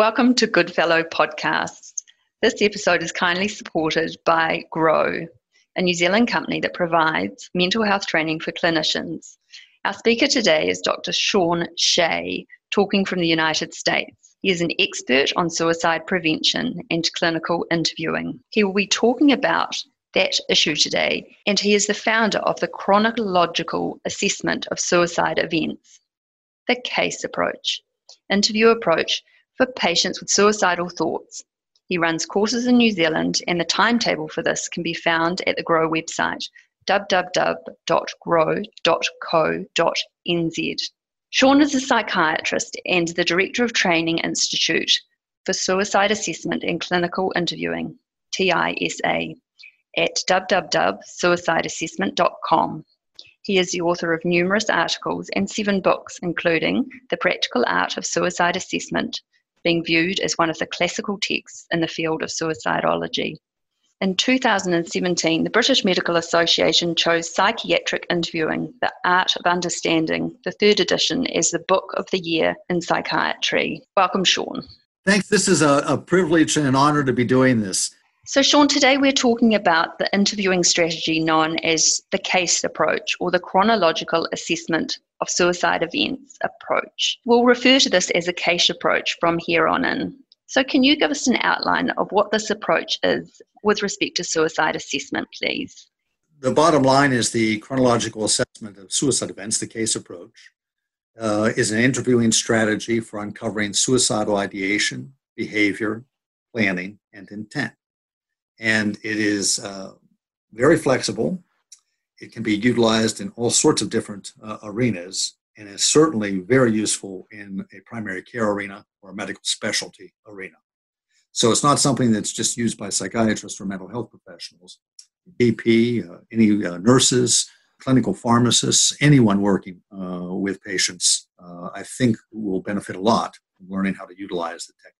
Welcome to Goodfellow Podcasts. This episode is kindly supported by Grow, a New Zealand company that provides mental health training for clinicians. Our speaker today is Dr. Shawn Shea, talking from the United States. He is an expert on suicide prevention and clinical interviewing. He will be talking about that issue today, and he is the founder of the Chronological Assessment of Suicide Events, the CASE approach, interview approach for patients with suicidal thoughts. He runs courses in New Zealand, and the timetable for this can be found at the Grow website www.grow.co.nz. Shawn is a psychiatrist and the Director of Training Institute for Suicide Assessment and Clinical Interviewing, TISA, at www.suicideassessment.com. He is the author of numerous articles and seven books, including The Practical Art of Suicide Assessment, being viewed as one of the classical texts in the field of suicidology. In 2017, the British Medical Association chose Psychiatric Interviewing, The Art of Understanding, the third edition, as the book of the year in psychiatry. Welcome, Shawn. Thanks. This is a, a privilege and an honor to be doing this. So, Shawn, today we're talking about the interviewing strategy known as the CASE approach or the chronological assessment of suicide events approach. We'll refer to this as a CASE approach from here on in. So, can you give us an outline of what this approach is with respect to suicide assessment, please? The bottom line is the chronological assessment of suicide events, the CASE approach, uh, is an interviewing strategy for uncovering suicidal ideation, behavior, planning, and intent. And it is uh, very flexible it can be utilized in all sorts of different uh, arenas and is certainly very useful in a primary care arena or a medical specialty arena. So it's not something that's just used by psychiatrists or mental health professionals. GP, uh, any uh, nurses, clinical pharmacists, anyone working uh, with patients, uh, I think will benefit a lot from learning how to utilize the technique.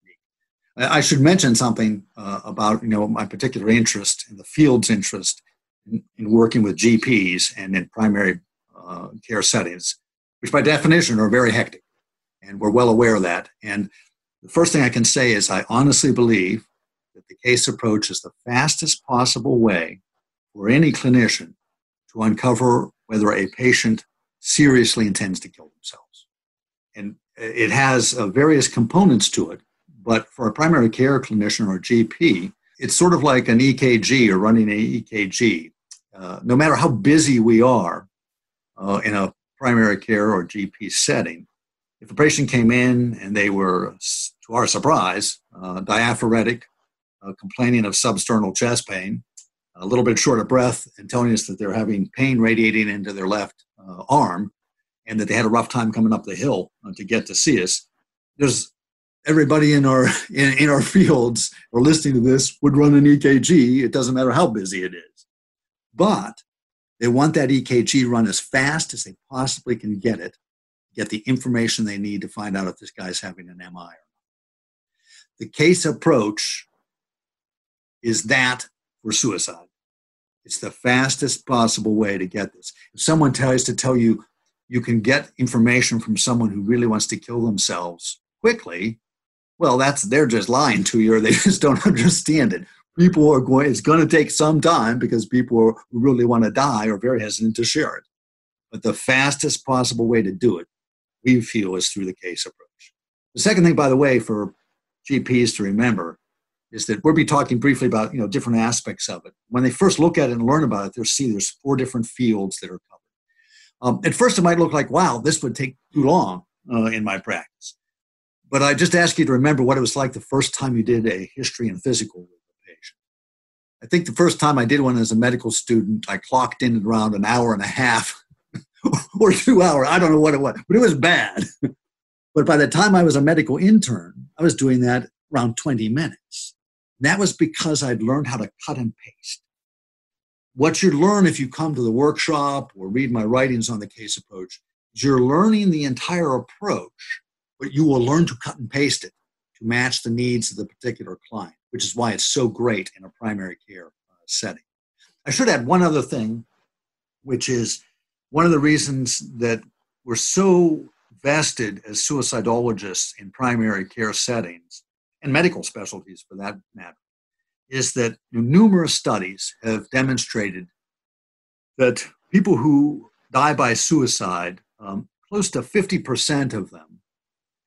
I, should mention something uh, about you know my particular interest and the field's interest in, in working with GPs and in primary uh, care settings, which by definition are very hectic. And we're well aware of that. And the first thing I can say is I honestly believe that the case approach is the fastest possible way for any clinician to uncover whether a patient seriously intends to kill themselves. And it has uh, various components to it, but for a primary care clinician or GP, it's sort of like an EKG or running an EKG. Uh, no matter how busy we are uh, in a primary care or GP setting, if a patient came in and they were, to our surprise, uh, diaphoretic, uh, complaining of substernal chest pain, a little bit short of breath, and telling us that they're having pain radiating into their left uh, arm, and that they had a rough time coming up the hill uh, to get to see us, there's everybody in our in, in our fields or listening to this would run an EKG. It doesn't matter how busy it is, but they want that EKG run as fast as they possibly can get it, get the information they need to find out if this guy's having an MI or not. The case approach is that for suicide. It's the fastest possible way to get this. If someone tries to tell you you can get information from someone who really wants to kill themselves quickly, well, that's they're just lying to you, or they just don't understand it. People are going. It's going to take some time because people really want to die are very hesitant to share it. But the fastest possible way to do it, we feel, is through the case approach. The second thing, by the way, for GPs to remember is that we'll be talking briefly about you know different aspects of it. When they first look at it and learn about it, they'll see there's four different fields that are covered. Um, at first, it might look like, wow, this would take too long uh, in my practice. But I just ask you to remember what it was like the first time you did a history and physical with a patient. I think the first time I did one as a medical student, I clocked in around an hour and a half or two hours. I don't know what it was, but it was bad. but by the time I was a medical intern, I was doing that around 20 minutes. And that was because I'd learned how to cut and paste. What you learn if you come to the workshop or read my writings on the case approach is you're learning the entire approach but you will learn to cut and paste it to match the needs of the particular client, which is why it's so great in a primary care uh, setting. I should add one other thing, which is one of the reasons that we're so vested as suicidologists in primary care settings and medical specialties for that matter, is that numerous studies have demonstrated that people who die by suicide, um, close to 50% of them,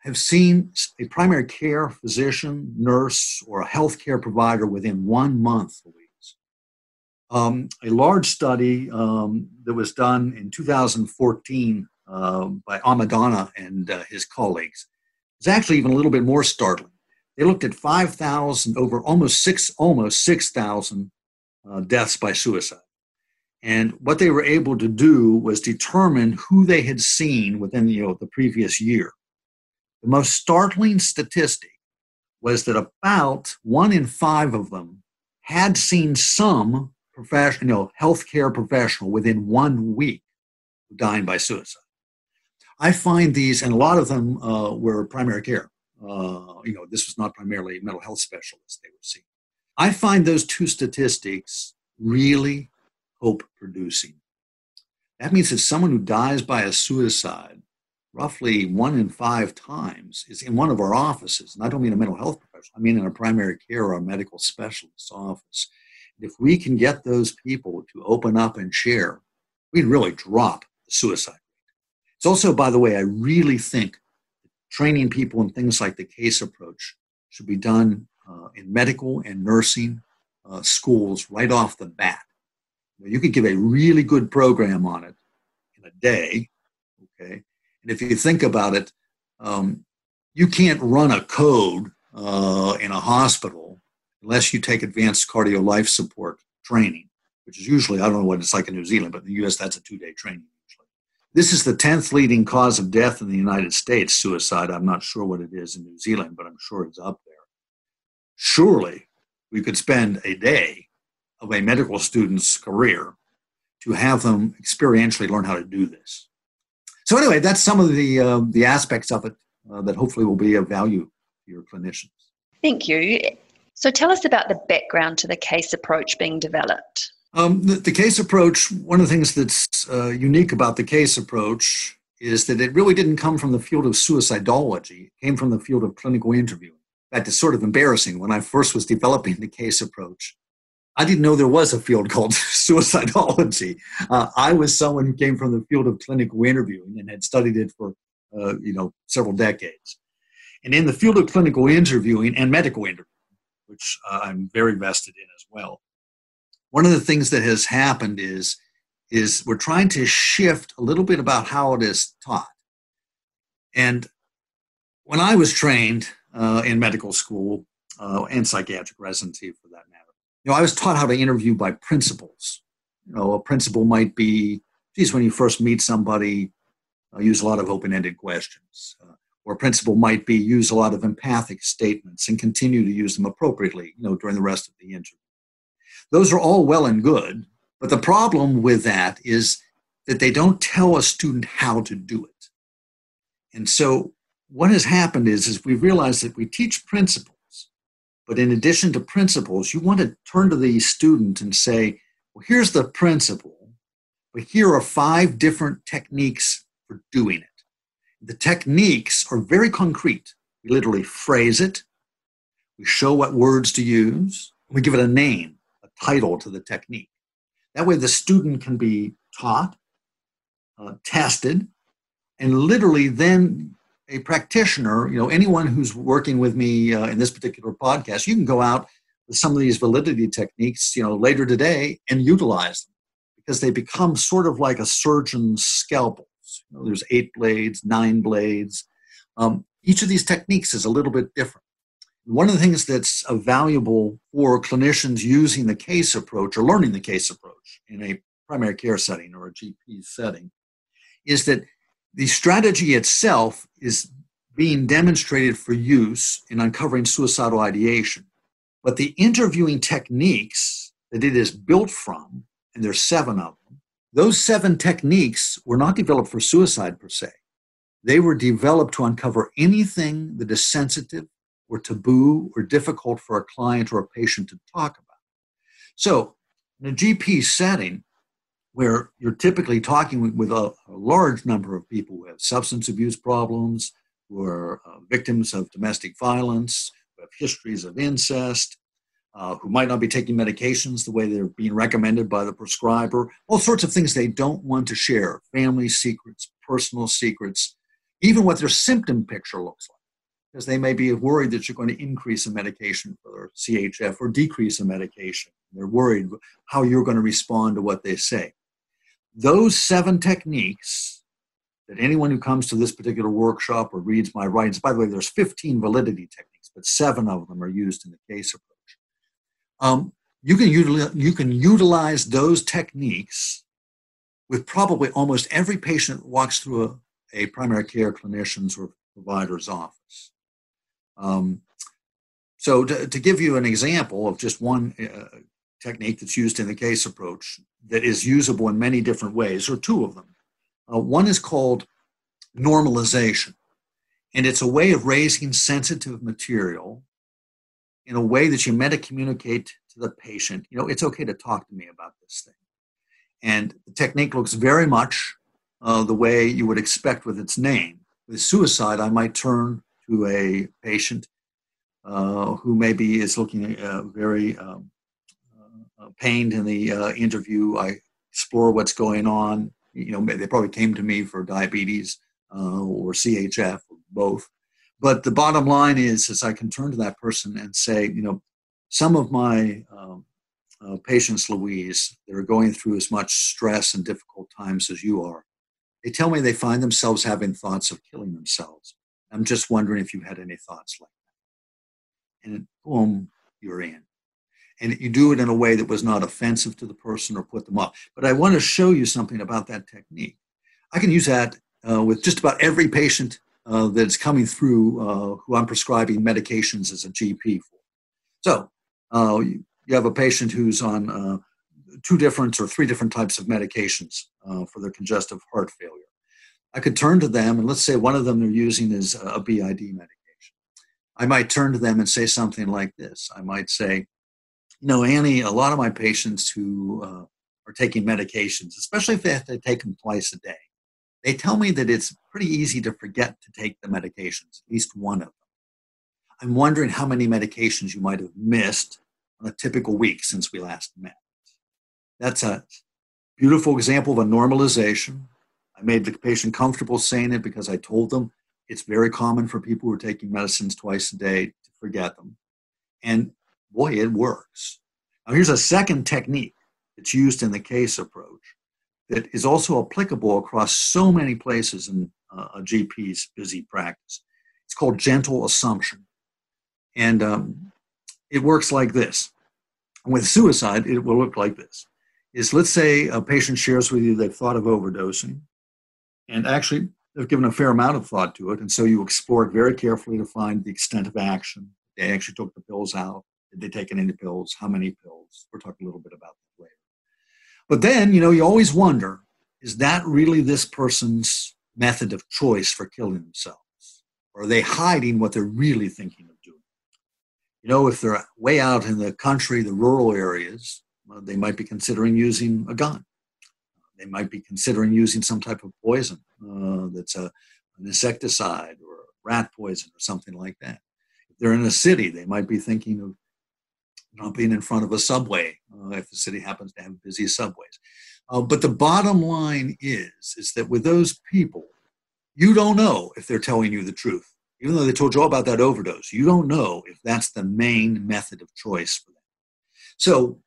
have seen a primary care physician, nurse, or a healthcare provider within one month. Um, a large study um, that was done in 2014 uh, by Ahmedani and uh, his colleagues is actually even a little bit more startling. They looked at 5,000 over almost six, almost 6,000 uh, deaths by suicide. And what they were able to do was determine who they had seen within you know, the previous year. The most startling statistic was that about one in five of them had seen some professional, you know, healthcare professional within one week dying by suicide. I find these, and a lot of them uh, were primary care. Uh, you know, this was not primarily mental health specialists they were seeing. I find those two statistics really hope producing. That means that someone who dies by a suicide, roughly one in five times, is in one of our offices. And I don't mean a mental health professional, I mean in a primary care or a medical specialist's office. If we can get those people to open up and share, we'd really drop the suicide rate. it's also, by the way, I really think training people in things like the case approach should be done uh, in medical and nursing uh, schools right off the bat. You could give a really good program on it in a day, okay? And if you think about it, um, you can't run a code uh, in a hospital unless you take advanced cardio life support training, which is usually, I don't know what it's like in New Zealand, but in the US, that's a two day training. This is the 10th leading cause of death in the United States, suicide. I'm not sure what it is in New Zealand, but I'm sure it's up there. Surely we could spend a day of a medical student's career to have them experientially learn how to do this. So anyway, that's some of the uh, the aspects of it uh, that hopefully will be of value to your clinicians. Thank you. So tell us about the background to the case approach being developed. Um, the, the, case approach, one of the things that's uh, unique about the case approach is that it really didn't come from the field of suicidology, it came from the field of clinical interviewing. In fact, it's sort of embarrassing. When I first was developing the case approach, I didn't know there was a field called suicidology. Uh, I was someone who came from the field of clinical interviewing and had studied it for uh, you know several decades. And in the field of clinical interviewing and medical interviewing, which uh, I'm very vested in as well, one of the things that has happened is is we're trying to shift a little bit about how it is taught. And when I was trained uh, in medical school uh, and psychiatric residency, for that matter, you know, I was taught how to interview by principles. You know, a principle might be, geez, when you first meet somebody, uh, use a lot of open-ended questions. Uh, or a principle might be use a lot of empathic statements and continue to use them appropriately, you know, during the rest of the interview. Those are all well and good, but the problem with that is that they don't tell a student how to do it. And so what has happened is, is we've realized that we teach principles, but in addition to principles, you want to turn to the student and say, well, here's the principle, but here are five different techniques for doing it. The techniques are very concrete. We literally phrase it, we show what words to use, we give it a name a title to the technique. That way, the student can be taught, uh, tested, and literally then a practitioner, you know, anyone who's working with me uh, in this particular podcast, you can go out with some of these validity techniques, you know, later today and utilize them because they become sort of like a surgeon's scalpels. You know, there's eight blades, nine blades. Um, each of these techniques is a little bit different. One of the things that's valuable for clinicians using the case approach or learning the case approach in a primary care setting or a GP setting is that the strategy itself is being demonstrated for use in uncovering suicidal ideation. But the interviewing techniques that it is built from, and there's seven of them, those seven techniques were not developed for suicide per se. They were developed to uncover anything that is sensitive or taboo or difficult for a client or a patient to talk about. So, in a GP setting, where you're typically talking with, a, a, large number of people who have substance abuse problems, who are uh, victims of domestic violence, who have histories of incest, uh, who might not be taking medications the way they're being recommended by the prescriber, all sorts of things they don't want to share family secrets, personal secrets, even what their symptom picture looks like. Because they may be worried that you're going to increase a medication for their CHF or decrease a medication. They're worried how you're going to respond to what they say. Those seven techniques that anyone who comes to this particular workshop or reads my writings, by the way, there's 15 validity techniques, but seven of them are used in the case approach. Um, you, can utilize, you can utilize those techniques with probably almost every patient that walks through a, a primary care clinician's or provider's office. Um, so, to, to, give you an example of just one uh, technique that's used in the case approach that is usable in many different ways, or two of them. Uh, one is called normalization, and it's a way of raising sensitive material in a way that you meta communicate to the patient, you know, it's okay to talk to me about this thing. And the technique looks very much uh, the way you would expect with its name. With suicide, I might turn to a patient uh, who maybe is looking uh, very um, pained in the uh, interview. I explore what's going on. You know, they probably came to me for diabetes uh, or CHF, or both. But the bottom line is, is I can turn to that person and say, you know, some of my um, uh, patients, Louise, that are going through as much stress and difficult times as you are, they tell me they find themselves having thoughts of killing themselves. I'm just wondering if you've had any thoughts like that. And boom, you're in. And you do it in a way that was not offensive to the person or put them off. But I want to show you something about that technique. I can use that uh, with just about every patient uh, that's coming through uh, who I'm prescribing medications as a GP for. So uh, you, you, have a patient who's on uh, two different or three different types of medications uh, for their congestive heart failure. I could turn to them, and let's say one of them they're using is a BID medication. I might turn to them and say something like this. I might say, you know, Annie, a lot of my patients who uh, are taking medications, especially if they have to take them twice a day, they tell me that it's pretty easy to forget to take the medications, at least one of them. I'm wondering how many medications you might have missed on a typical week since we last met. That's a beautiful example of a normalization. I made the patient comfortable saying it because I told them it's very common for people who are taking medicines twice a day to forget them. And boy, it works. Now, here's a second technique that's used in the case approach that is also applicable across so many places in uh, a GP's busy practice. It's called gentle assumption. And um, it works like this. With suicide, it will look like this. Is let's say a patient shares with you they've thought of overdosing, and actually they've given a fair amount of thought to it, and so you explore it very carefully to find the extent of action. They actually took the pills out. They take any pills? How many pills? We'll talk a little bit about that later. But then, you know, you always wonder is that really this person's method of choice for killing themselves? Or are they hiding what they're really thinking of doing? You know, if they're way out in the country, the rural areas, well, they might be considering using a gun. They might be considering using some type of poison uh, that's a, an insecticide or rat poison or something like that. If they're in a city, they might be thinking of not being in front of a subway uh, if the city happens to have busy subways. Uh, but the bottom line is, is that with those people, you don't know if they're telling you the truth. Even though they told you all about that overdose, you don't know if that's the main method of choice for them. So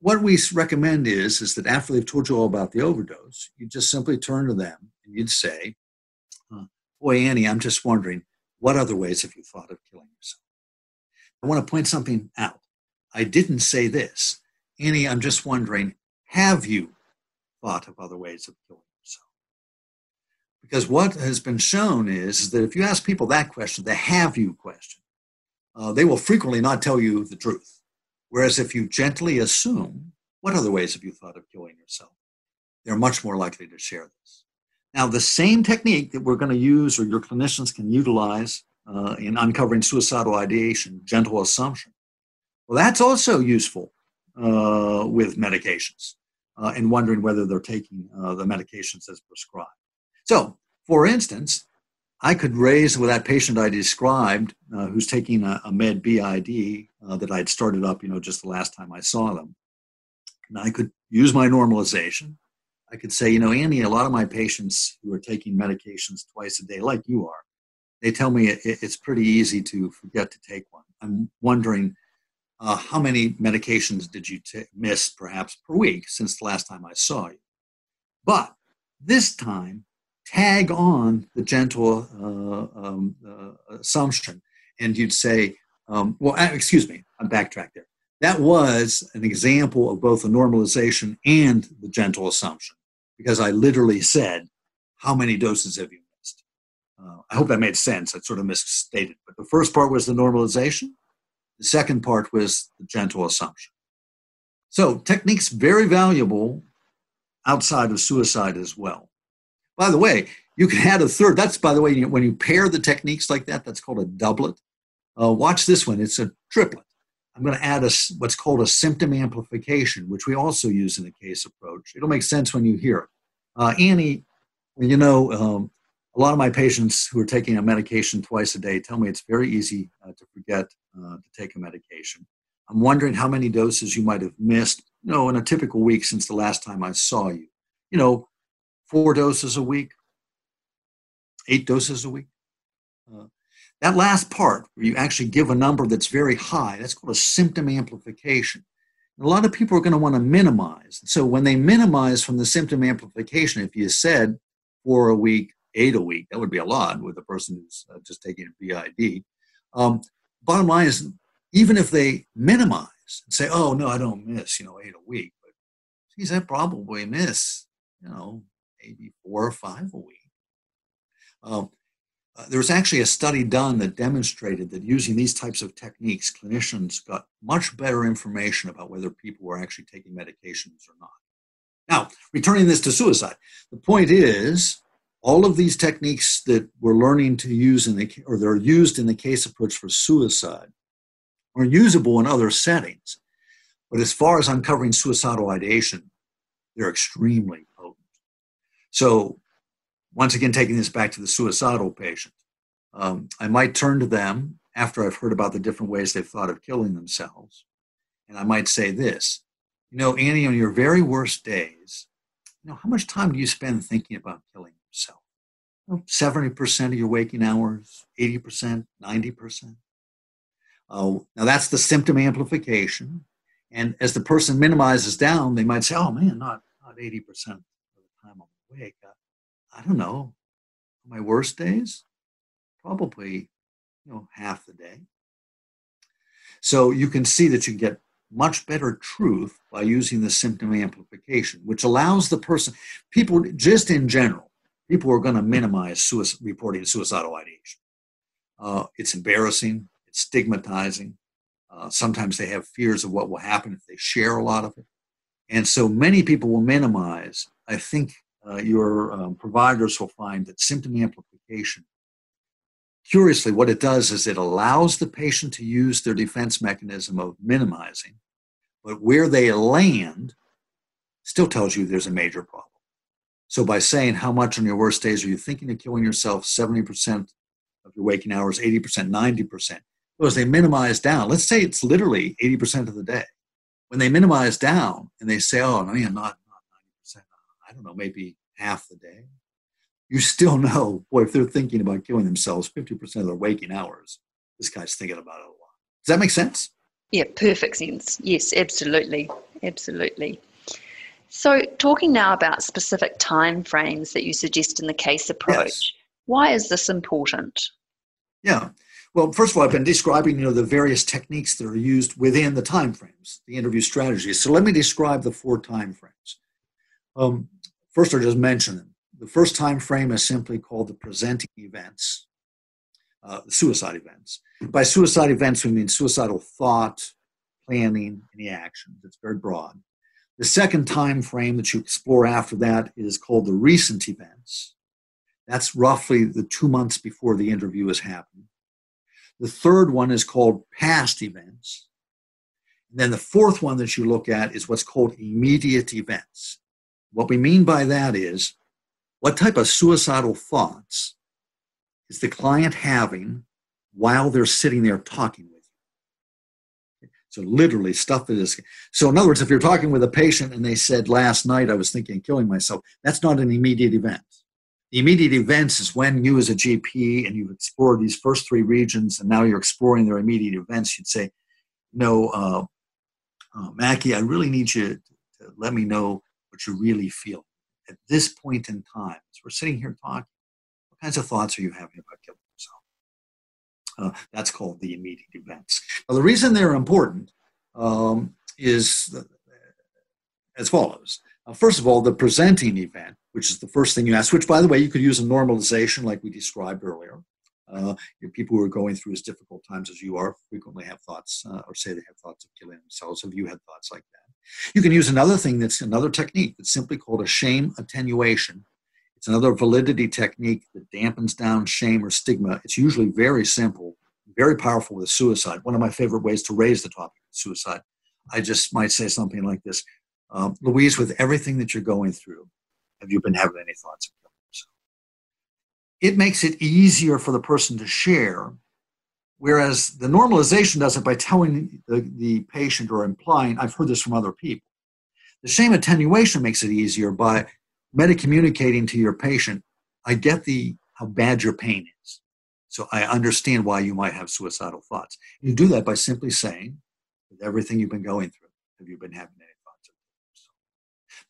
what we recommend is, is that after they've told you all about the overdose, you just simply turn to them and you'd say, boy, Annie, I'm just wondering, what other ways have you thought of killing yourself? I want to point something out. I didn't say this. Annie, I'm just wondering, have you thought of other ways of killing yourself? Because what has been shown is, that if you ask people that question, the have you question, uh, they will frequently not tell you the truth. Whereas if you gently assume, what other ways have you thought of killing yourself? They're much more likely to share this. Now, the same technique that we're going to use or your clinicians can utilize uh, in uncovering suicidal ideation, gentle assumption, well, that's also useful uh, with medications uh, and wondering whether they're taking uh, the medications as prescribed. So, for instance, I could raise with that patient I described, uh, who's taking a, a med BID uh, that I'd started up, you know, just the last time I saw them. And I could use my normalization. I could say, you know, Andy, a lot of my patients who are taking medications twice a day, like you are, they tell me it, it's pretty easy to forget to take one. I'm wondering uh, how many medications did you t- miss perhaps per week since the last time I saw you? But this time, tag on the gentle uh, um, uh, assumption, and you'd say, um, well, excuse me, I'm backtrack there. That was an example of both the normalization and the gentle assumption, because I literally said, how many doses have you missed? Uh, I hope that made sense. I sort of misstated. But the first part was the normalization. The second part was the gentle assumption. So techniques very valuable outside of suicide as well. By the way, you can add a third. That's, by the way, when you pair the techniques like that, that's called a doublet. Uh, watch this one. It's a triplet. I'm going to add a, what's called a symptom amplification, which we also use in the case approach. It'll make sense when you hear it. Uh, Annie, you know, um, a lot of my patients who are taking a medication twice a day tell me it's very easy uh, to forget uh, to take a medication. I'm wondering how many doses you might have missed, you know, in a typical week since the last time I saw you. You know, four doses a week, eight doses a week. Uh, that last part, where you actually give a number that's very high, that's called a symptom amplification. And a lot of people are going to want to minimize. So when they minimize from the symptom amplification, if you said four a week, eight a week, that would be a lot with a person who's uh, just taking a BID. Um, bottom line is, even if they minimize and say, "Oh no, I don't miss," you know, eight a week, but geez, I probably miss, you know, maybe four or five a week. Um, uh, there was actually a study done that demonstrated that using these types of techniques, clinicians got much better information about whether people were actually taking medications or not. Now, returning this to suicide, the point is all of these techniques that we're learning to use in the or they're used in the case approach for suicide are usable in other settings. But as far as uncovering suicidal ideation, they're extremely potent. So once again, taking this back to the suicidal patient, um, I might turn to them after I've heard about the different ways they've thought of killing themselves. And I might say this, you know, Annie, on your very worst days, you know, how much time do you spend thinking about killing? 70% of your waking hours, 80%, 90%. Uh, now that's the symptom amplification. And as the person minimizes down, they might say, oh man, not, not 80% of the time I'm awake. Uh, I don't know, my worst days, probably, you know, half the day. So you can see that you get much better truth by using the symptom amplification, which allows the person, people just in general, people are going to minimize suicide, reporting suicidal ideation. Uh, it's embarrassing, it's stigmatizing. Uh, sometimes they have fears of what will happen if they share a lot of it. And so many people will minimize. I think uh, your um, providers will find that symptom amplification, curiously, what it does is it allows the patient to use their defense mechanism of minimizing, but where they land still tells you there's a major problem. So by saying how much on your worst days are you thinking of killing yourself, 70% of your waking hours, 80%, 90%. So they minimize down, let's say it's literally 80% of the day. When they minimize down and they say, oh, no, yeah, not not 90%, I don't know, maybe half the day, you still know, boy, if they're thinking about killing themselves 50% of their waking hours, this guy's thinking about it a lot. Does that make sense? Yeah, perfect sense. Yes, absolutely. Absolutely. So, talking now about specific time frames that you suggest in the case approach, yes. why is this important? Yeah. Well, first of all, I've been describing you know the various techniques that are used within the time frames, the interview strategies. So let me describe the four time frames. Um, First, I'll just mention them. The first time frame is simply called the presenting events, uh, suicide events. By suicide events, we mean suicidal thought, planning, any actions. It's very broad. The second time frame that you explore after that is called the recent events. That's roughly the two months before the interview has happened. The third one is called past events. And then the fourth one that you look at is what's called immediate events. What we mean by that is what type of suicidal thoughts is the client having while they're sitting there talking. So literally stuff that is so in other words, if you're talking with a patient and they said last night I was thinking of killing myself, that's not an immediate event. The immediate events is when you as a GP and you've explored these first three regions and now you're exploring their immediate events, you'd say, no, uh, uh, Mackie, I really need you to, let me know what you really feel at this point in time. As we're sitting here talking, what kinds of thoughts are you having about killing? Uh, that's called the immediate events. Now, the reason they're important um, is as follows. Uh, first of all, the presenting event, which is the first thing you ask, which, by the way, you could use a normalization like we described earlier. Uh, people who are going through as difficult times as you are frequently have thoughts uh, or say they have thoughts of killing themselves. Have you had thoughts like that? You can use another thing that's another technique that's simply called a shame attenuation. It's another validity technique that dampens down shame or stigma. It's usually very simple, very powerful with suicide. One of my favorite ways to raise the topic of suicide. I just might say something like this um, Louise, with everything that you're going through, have you been having any thoughts of killing yourself? It makes it easier for the person to share Whereas the normalization does it by telling the, the patient or implying, I've heard this from other people. The shame attenuation makes it easier by meta-communicating to your patient, I get the how bad your pain is. So I understand why you might have suicidal thoughts. You do that by simply saying, with everything you've been going through, have you been having any thoughts of yourself?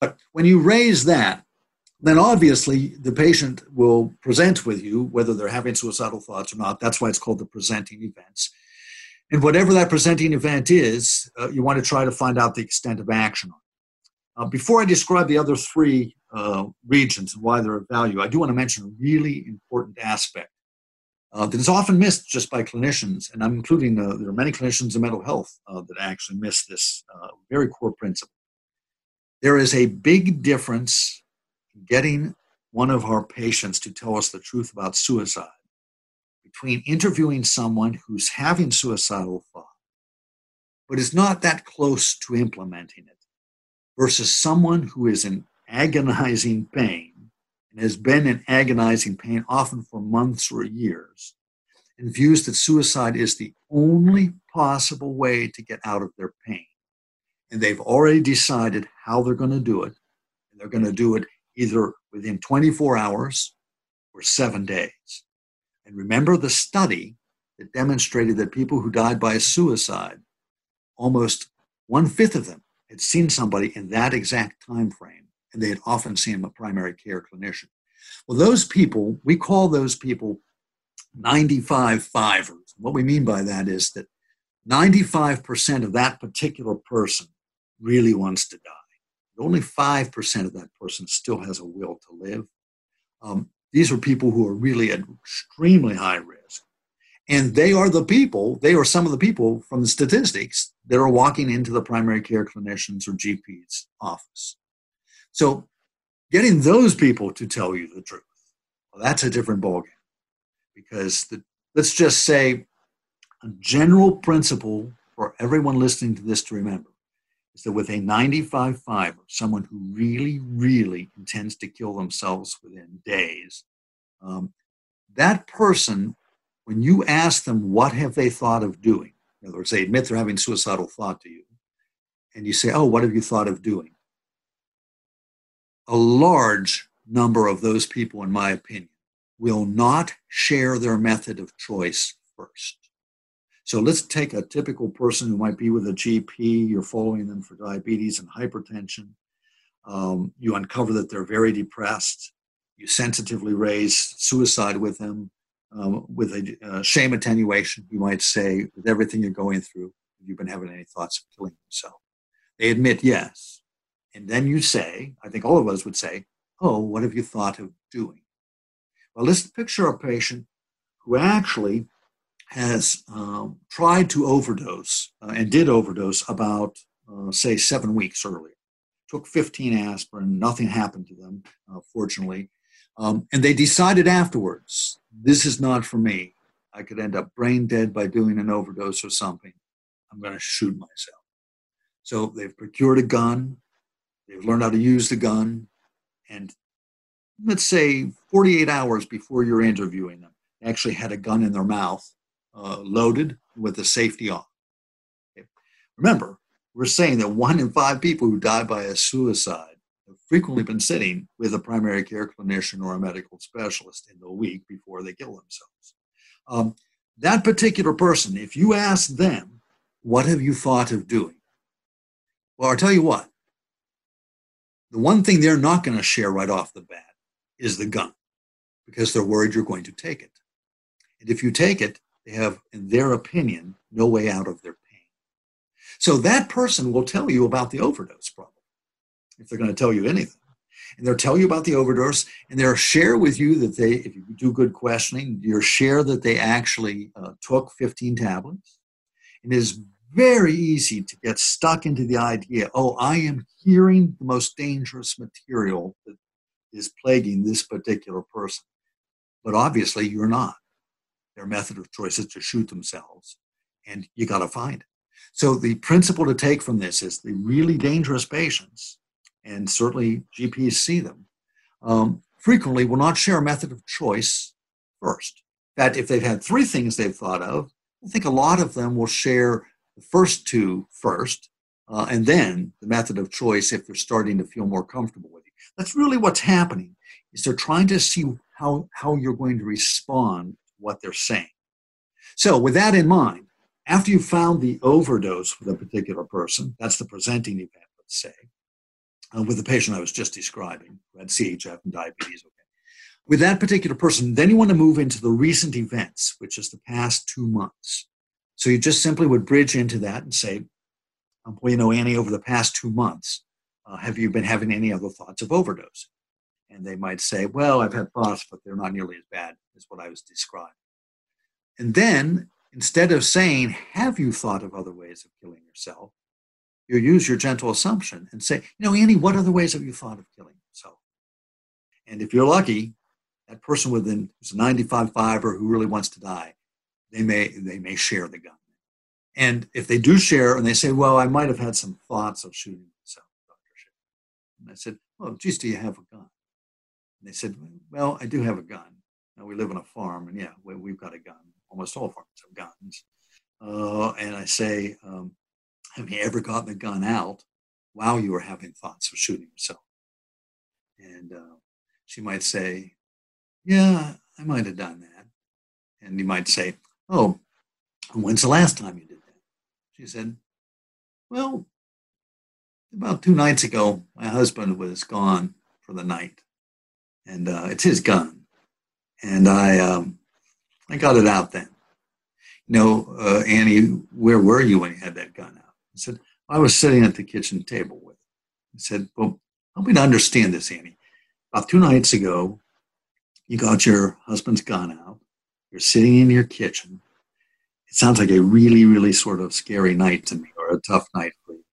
But when you raise that, then obviously the patient will present with you whether they're having suicidal thoughts or not. That's why it's called the presenting events. And whatever that presenting event is, uh, you want to try to find out the extent of action on. Uh, before I describe the other three uh, regions and why they're of value, I do want to mention a really important aspect uh, that is often missed just by clinicians, and I'm including uh, there are many clinicians in mental health uh, that actually miss this very core principle. There is a big difference in getting one of our patients to tell us the truth about suicide between interviewing someone who's having suicidal thought but is not that close to implementing it versus someone who is in agonizing pain and has been in agonizing pain often for months or years and views that suicide is the only possible way to get out of their pain. And they've already decided how they're going to do it, and they're going to do it either within 24 hours or seven days. And remember the study that demonstrated that people who died by suicide, almost one fifth of them had seen somebody in that exact time frame, and they had often seen a primary care clinician. Well, those people, we call those people 95 fivers. What we mean by that is that 95% of that particular person really wants to die only 5% of that person still has a will to live. Um, these are people who are really at extremely high risk. And they are the people, they are some of the people from the statistics that are walking into the primary care clinicians or GP's office. So getting those people to tell you the truth, well, that's a different ballgame. Because the, let's just say a general principle for everyone listening to this to remember is that with a 95 fiver, someone who really, really intends to kill themselves within days, um, that person, when you ask them what have they thought of doing, in other words, they admit they're having suicidal thought to you, and you say, oh, what have you thought of doing? A large number of those people, in my opinion, will not share their method of choice first. So let's take a typical person who might be with a GP, you're following them for diabetes and hypertension. Um, you uncover that they're very depressed. You sensitively raise suicide with them um, with a uh, shame attenuation, you might say, with everything you're going through. Have you been having any thoughts of killing yourself? They admit yes. And then you say, I think all of us would say, Oh, what have you thought of doing? Well, let's picture a patient who actually has um, tried to overdose uh, and did overdose about, uh, say, seven weeks earlier. Took 15 aspirin, nothing happened to them, uh, fortunately. Um, and they decided afterwards, this is not for me. I could end up brain dead by doing an overdose or something. I'm going to shoot myself. So they've procured a gun, they've learned how to use the gun, and let's say 48 hours before you're interviewing them, actually had a gun in their mouth, uh, loaded with the safety on. Okay. Remember, we're saying that one in five people who die by a suicide frequently been sitting with a primary care clinician or a medical specialist in the week before they kill themselves. Um, that particular person, if you ask them, what have you thought of doing? Well, I'll tell you what, the one thing they're not going to share right off the bat is the gun because they're worried you're going to take it. And if you take it, they have, in their opinion, no way out of their pain. So that person will tell you about the overdose problem if they're going to tell you anything. And they'll tell you about the overdose and they'll share with you that they, if you do good questioning, you'll share that they actually uh, took 15 tablets. And it is very easy to get stuck into the idea oh, I am hearing the most dangerous material that is plaguing this particular person. But obviously, you're not. Their method of choice is to shoot themselves, and you got to find it. So, the principle to take from this is the really dangerous patients, and certainly GPs see them, um, frequently will not share a method of choice first. That if they've had three things they've thought of, I think a lot of them will share the first two first, uh, and then the method of choice if they're starting to feel more comfortable with it. That's really what's happening. Is they're trying to see how how you're going to respond to what they're saying. So with that in mind, after you've found the overdose with a particular person, that's the presenting event, let's say, uh, with the patient I was just describing, who had CHF and diabetes. Okay. With that particular person, then you want to move into the recent events, which is the past two months. So you just simply would bridge into that and say, um, well, you know, Annie, over the past two months, uh, have you been having any other thoughts of overdose? And they might say, well, I've had thoughts, but they're not nearly as bad as what I was describing. And then instead of saying, have you thought of other ways of killing yourself? You use your gentle assumption and say, you know, Annie, what other ways have you thought of killing yourself? And if you're lucky, that person within who's a 95 fiver who really wants to die they may they may share the gun. And if they do share and they say, well, I might have had some thoughts of shooting myself. And I said, well, geez, do you have a gun? And they said, well, I do have a gun. Now we live on a farm, and yeah, we, have got a gun. Almost all farms have guns. Uh, and I say, um, have you ever gotten the gun out while you were having thoughts of shooting yourself? And uh, she might say, yeah, I might have done that. And you might say, Oh, when's the last time you did that? She said, Well, about two nights ago, my husband was gone for the night, and uh, it's his gun, and I um, I got it out then. You know, uh, Annie, where were you when you had that gun out? I said, I was sitting at the kitchen table with it. I said, Well, help me to understand this, Annie. About two nights ago, you got your husband's gun out. You're sitting in your kitchen. It sounds like a really, really sort of scary night to me or a tough night for you.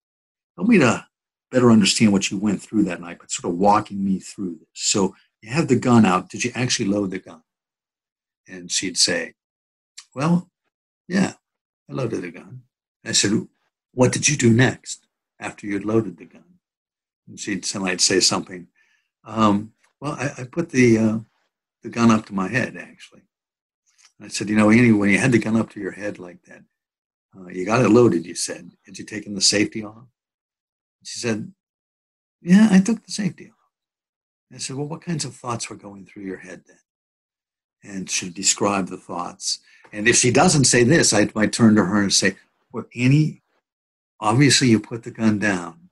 Help me to better understand what you went through that night, but sort of walking me through this. So you have the gun out. Did you actually load the gun? And she'd say, Well, yeah, I loaded the gun. I said, What did you do next after you'd loaded the gun? And she'd might say something. Um, well, I, I, put the uh, the gun up to my head, actually. And I said, you know, Annie, when you had the gun up to your head like that, uh, you got it loaded, you said. Had you taken the safety off? She said, yeah, I took the safety off. I said, well, what kinds of thoughts were going through your head then? And she described the thoughts. And if she doesn't say this, I might turn to her and say, well, Annie, obviously you put the gun down.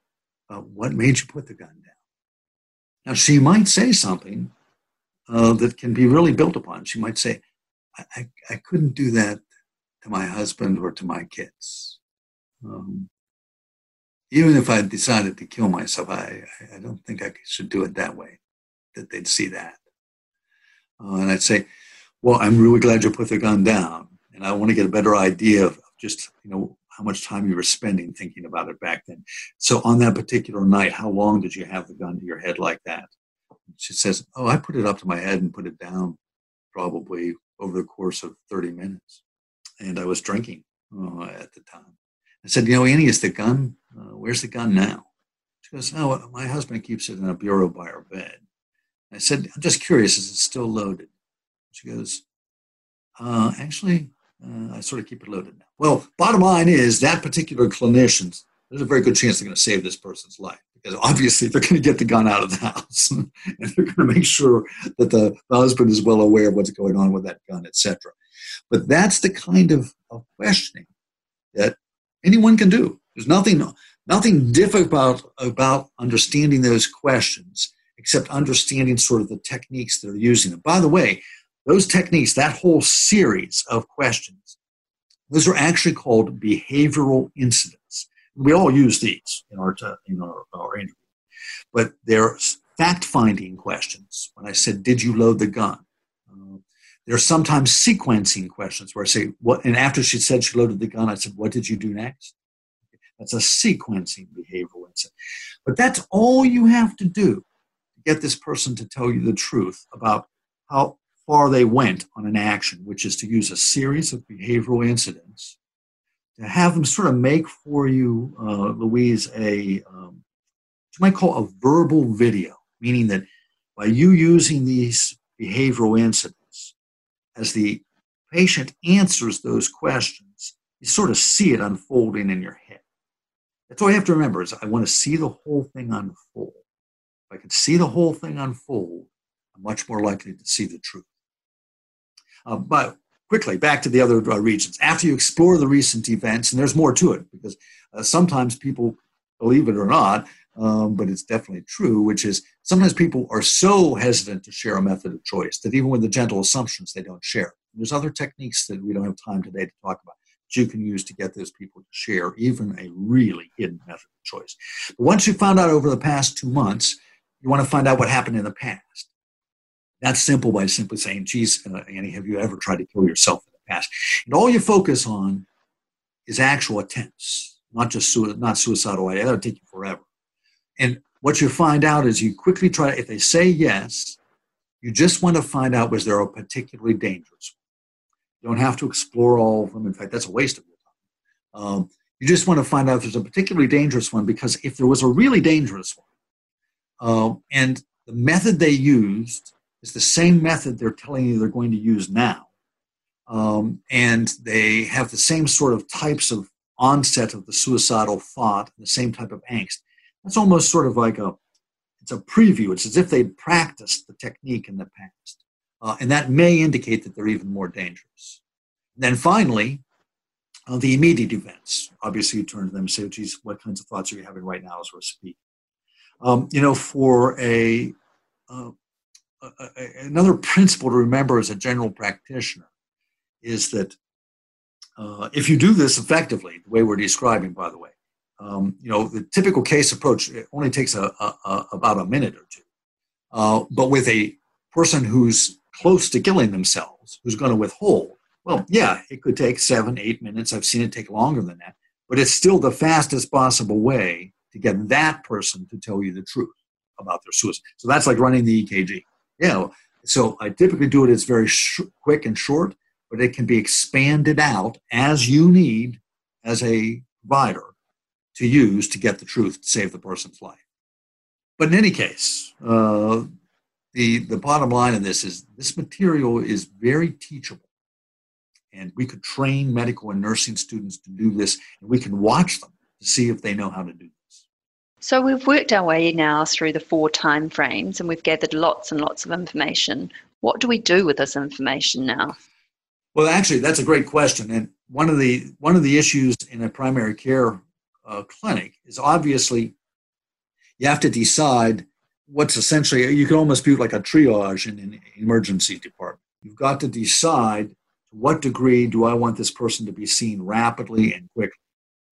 Uh, what made you put the gun down? Now, she might say something uh, that can be really built upon. She might say, I, I couldn't do that to my husband or to my kids. Um, even if I decided to kill myself, I, I don't think I should do it that way, that they'd see that. Uh, and I'd say, well, I'm really glad you put the gun down. And I want to get a better idea of just, you know, how much time you were spending thinking about it back then. So on that particular night, how long did you have the gun to your head like that? She says, oh, I put it up to my head and put it down probably over the course of 30 minutes. And I was drinking uh, at the time. I said, You know, Annie, is the gun, uh, where's the gun now? She goes, Oh, my husband keeps it in a bureau by our bed. I said, I'm just curious, is it still loaded? She goes, Uh, actually, uh, I sort of keep it loaded now. Well, bottom line is that particular clinician, there's a very good chance they're going to save this person's life because obviously they're going to get the gun out of the house and they're going to make sure that the, husband is well aware of what's going on with that gun, etc. But that's the kind of, of questioning that anyone can do. There's nothing nothing difficult about understanding those questions except understanding sort of the techniques they're using. And by the way, those techniques, that whole series of questions, those are actually called behavioral incidents. We all use these in our, in our, our interview, but they're fact finding questions. When I said, Did you load the gun? Uh, they're sometimes sequencing questions where I say, What? And after she said she loaded the gun, I said, What did you do next? That's a sequencing behavioral incident. But that's all you have to do to get this person to tell you the truth about how far they went on an action, which is to use a series of behavioral incidents to have them sort of make for you, uh, Louise, a um, what you might call a verbal video, meaning that by you using these behavioral incidents, as the patient answers those questions, you sort of see it unfolding in your head. That's all you have to remember is I want to see the whole thing unfold. If I can see the whole thing unfold, I'm much more likely to see the truth. Uh, but quickly, back to the other uh, regions. After you explore the recent events, and there's more to it because uh, sometimes people believe it or not, um, but it's definitely true, which is sometimes people are so hesitant to share a method of choice that even with the gentle assumptions, they don't share. There's other techniques that we don't have time today to talk about that you can use to get those people to share even a really hidden method of choice. But once you found out over the past two months, you want to find out what happened in the past. That's simple by simply saying, geez, uh, Annie, have you ever tried to kill yourself in the past? And all you focus on is actual attempts, not just su- not suicidal idea. That'll take you forever. And what you find out is you quickly try, if they say yes, you just want to find out was there a particularly dangerous one. You don't have to explore all of them. In fact, that's a waste of your time. Um, you just want to find out if there's a particularly dangerous one because if there was a really dangerous one, uh, and the method they used is the same method they're telling you they're going to use now. Um, and they have the same sort of types of onset of the suicidal thought, the same type of angst. That's almost sort of like a, it's a preview. It's as if they'd practiced the technique in the past. Uh, and that may indicate that they're even more dangerous. And then finally, uh, the immediate events. Obviously, you turn to them and say, geez, what kinds of thoughts are you having right now as we're speaking? Um, you know, for a, uh, another principle to remember as a general practitioner is that uh, if you do this effectively, the way we're describing, by the way, um, you know, the typical case approach only takes a, a, a, about a minute or two. Uh, but with a person who's close to killing themselves, who's going to withhold, well, yeah, it could take seven, eight minutes. I've seen it take longer than that, but it's still the fastest possible way to get that person to tell you the truth about their suicide. So that's like running the EKG. Know, so I typically do it. as very sh- quick and short, but it can be expanded out as you need as a provider to use to get the truth to save the person's life. But in any case, uh, the the bottom line of this is this material is very teachable, and we could train medical and nursing students to do this, and we can watch them to see if they know how to do so we've worked our way now through the four time frames and we've gathered lots and lots of information. What do we do with this information now? Well, actually, that's a great question. And one of the one of the issues in a primary care uh, clinic is obviously you have to decide what's essentially you can almost be like a triage in an emergency department. You've got to decide to what degree do I want this person to be seen rapidly and quickly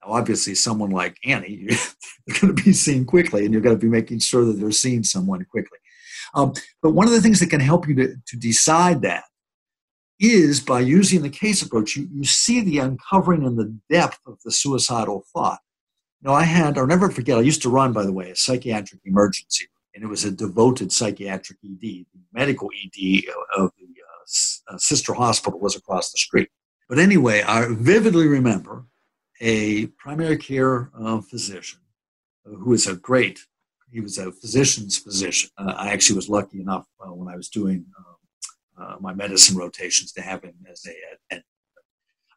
obviously someone like Annie, you're going to be seen quickly and you're going to be making sure that they're seeing someone quickly. Um, but one of the things that can help you to, to decide that is by using the case approach, you, you see the uncovering and the depth of the suicidal thought. Know, I had, I'll never forget, I used to run, by the way, a psychiatric emergency, and it was a devoted psychiatric ED. The medical ED of the uh, uh, sister hospital was across the street. But anyway, I vividly remember a primary care uh, physician uh, who is a great, he was a physician's physician. Uh, I actually was lucky enough uh, when I was doing um, uh, my medicine rotations to have him as a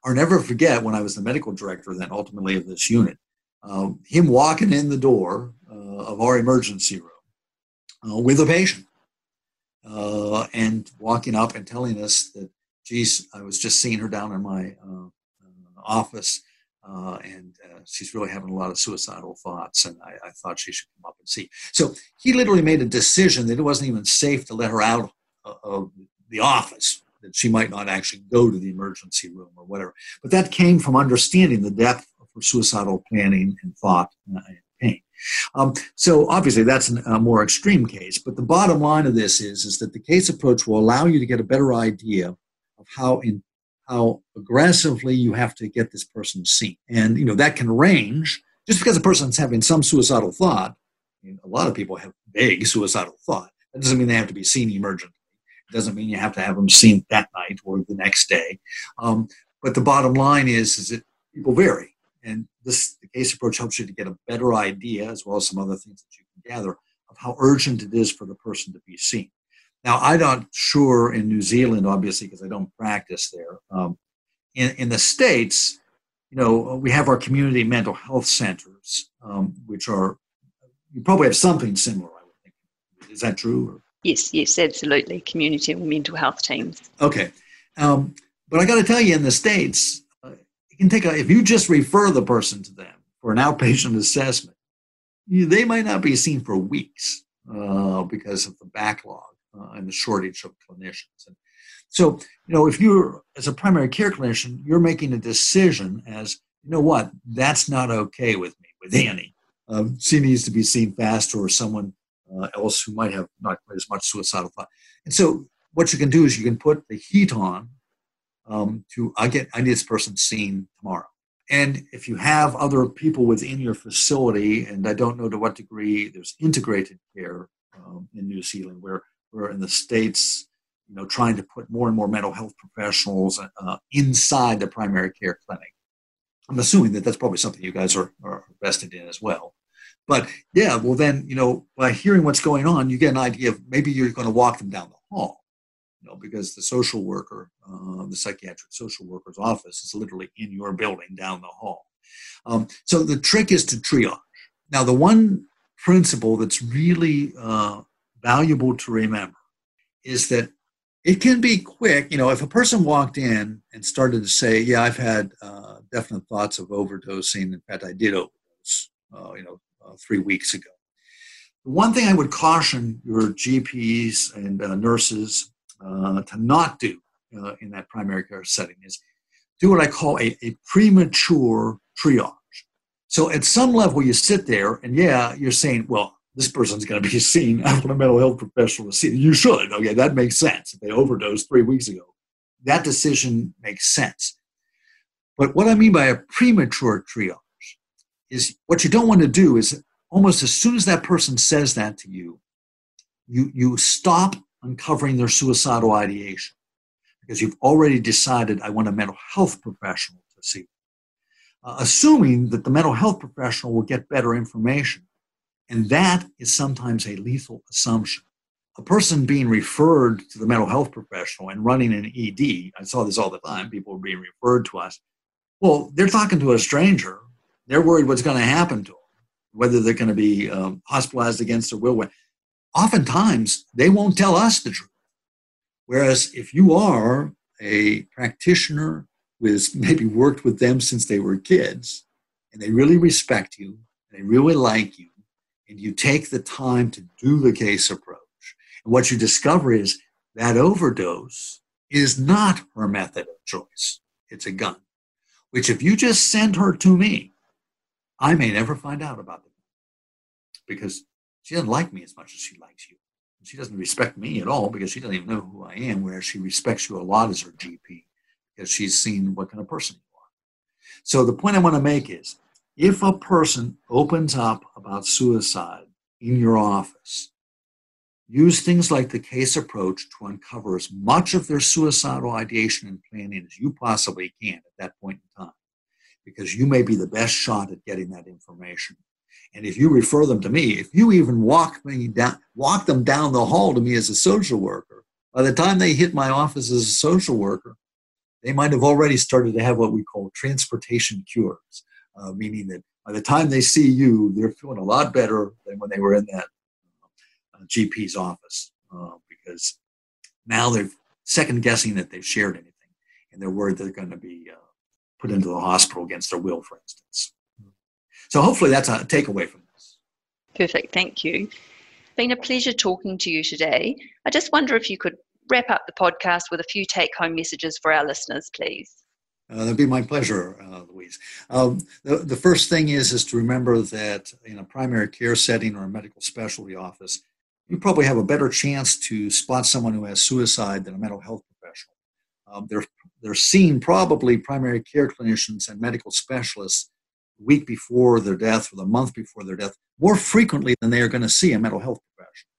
I'll never forget when I was the medical director then ultimately of this unit, um, him walking in the door uh, of our emergency room with a patient and walking up and telling us that, geez, I was just seeing her down in my office uh, and uh, she's really having a lot of suicidal thoughts, and I, I, thought she should come up and see. So he literally made a decision that it wasn't even safe to let her out of the office, that she might not actually go to the emergency room or whatever. But that came from understanding the depth of her suicidal planning and thought and pain. Um, so obviously that's a more extreme case, but the bottom line of this is, is that the case approach will allow you to get a better idea of how in how aggressively you have to get this person seen. And you know that can range just because a person's having some suicidal thought. I mean, a lot of people have vague suicidal thought. That doesn't mean they have to be seen emergently. It doesn't mean you have to have them seen that night or the next day. Um, but the bottom line is, is that people vary, and this the case approach helps you to get a better idea, as well as some other things that you can gather, of how urgent it is for the person to be seen. Now, I'm not sure in New Zealand, obviously, because I don't practice there. Um, in, in the States, you know, we have our community mental health centers, um, which are, you probably have something similar, I would think. Is that true? Or? Yes, yes, absolutely. Community mental health teams. Okay. Um, but I got to tell you, in the States, uh, it can take a, if you just refer the person to them for an outpatient assessment, you, they might not be seen for weeks uh, because of the backlog uh, and the shortage of clinicians. And so, you know, if you're, as a primary care clinician, you're making a decision as, you know what, that's not okay with me, with Annie. Um, she needs to be seen faster or someone uh, else who might have not quite as much suicidal thought. And so what you can do is you can put the heat on um, to, I get, I need this person seen tomorrow. And if you have other people within your facility, and I don't know to what degree there's integrated care um, in New Zealand where we're in the states, you know, trying to put more and more mental health professionals uh, inside the primary care clinic. I'm assuming that that's probably something you guys are, are invested in as well. But yeah, well then, you know, by hearing what's going on, you get an idea of maybe you're going to walk them down the hall, you know, because the social worker, uh, the psychiatric social worker's office is literally in your building down the hall. Um, so the trick is to triage. Now, the one principle that's really uh, valuable to remember is that it can be quick. You know, if a person walked in and started to say, "Yeah, I've had uh, definite thoughts of overdosing. In fact, I did overdose," uh, you know, uh, three weeks ago. The one thing I would caution your GPs and uh, nurses uh, to not do uh, in that primary care setting is do what I call a, a premature triage. So at some level, you sit there, and yeah, you're saying, "Well, this person's going to be seen. I want a mental health professional to see. You should. Okay, that makes sense. If they overdosed three weeks ago, that decision makes sense. But what I mean by a premature triage is what you don't want to do is almost as soon as that person says that to you, you, you stop uncovering their suicidal ideation because you've already decided I want a mental health professional to see. Uh, assuming that the mental health professional will get better information and that is sometimes a lethal assumption. A person being referred to the mental health professional and running an ED, I saw this all the time, people were being referred to us. Well, they're talking to a stranger. They're worried what's going to happen to them, whether they're going to be um, hospitalized against their will. Oftentimes, they won't tell us the truth. Whereas if you are a practitioner who has maybe worked with them since they were kids, and they really respect you, they really like you, and you take the time to do the case approach, and what you discover is that overdose is not her method of choice. It's a gun, which if you just send her to me, I may never find out about it because she doesn't like me as much as she likes you. She doesn't respect me at all because she doesn't even know who I am, whereas she respects you a lot as her GP because she's seen what kind of person you are. So the point I want to make is if a person opens up about suicide in your office, use things like the case approach to uncover as much of their suicidal ideation and planning as you possibly can at that point in time, because you may be the best shot at getting that information. And if you refer them to me, if you even walk me down, walk them down the hall to me as a social worker, by the time they hit my office as a social worker, they might have already started to have what we call transportation cures, uh, meaning that by the time they see you, they're feeling a lot better than when they were in that uh, GP's office uh, because now they're second guessing that they've shared anything and they're worried they're going to be uh, put into the hospital against their will, for instance. So hopefully that's a takeaway from this. Perfect, thank you. Been a pleasure talking to you today. I just wonder if you could wrap up the podcast with a few take home messages for our listeners, please. Uh, that'd be my pleasure, uh, Louise. Um, the, the first thing is is to remember that in a primary care setting or a medical specialty office, you probably have a better chance to spot someone who has suicide than a mental health professional. Um, they're they're seeing probably primary care clinicians and medical specialists the week before their death or the month before their death more frequently than they are going to see a mental health professional.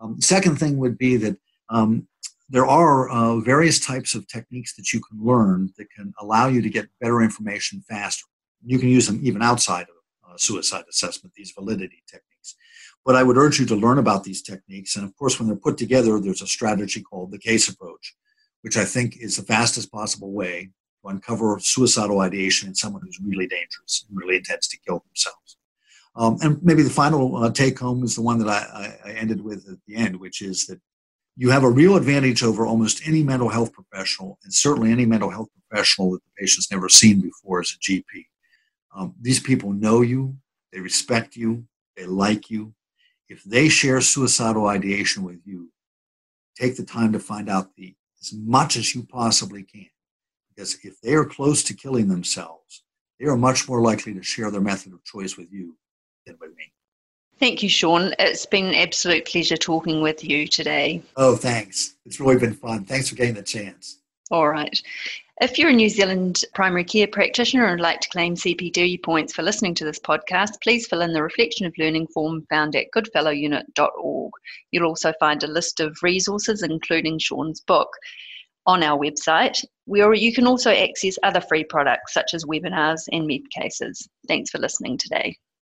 Um, second thing would be that um, there are uh, various types of techniques that you can learn that can allow you to get better information faster. You can use them even outside of uh, suicide assessment, these validity techniques. But I would urge you to learn about these techniques. And of course, when they're put together, there's a strategy called the case approach, which I think is the fastest possible way to uncover suicidal ideation in someone who's really dangerous and really intends to kill themselves. Um, and maybe the final uh, take home is the one that I, I ended with at the end, which is that you have a real advantage over almost any mental health professional, and certainly any mental health professional that the patient's never seen before as a GP. Um, these people know you, they respect you, they like you. If they share suicidal ideation with you, take the time to find out the, as much as you possibly can. Because if they are close to killing themselves, they are much more likely to share their method of choice with you than with me. Thank you, Shawn. It's been an absolute pleasure talking with you today. Oh, thanks. It's really been fun. Thanks for getting the chance. All right. If you're a New Zealand primary care practitioner and would like to claim CPD points for listening to this podcast, please fill in the Reflection of Learning form found at goodfellowunit.org. You'll also find a list of resources, including Shawn's book, on our website, where you can also access other free products such as webinars and med cases. Thanks for listening today.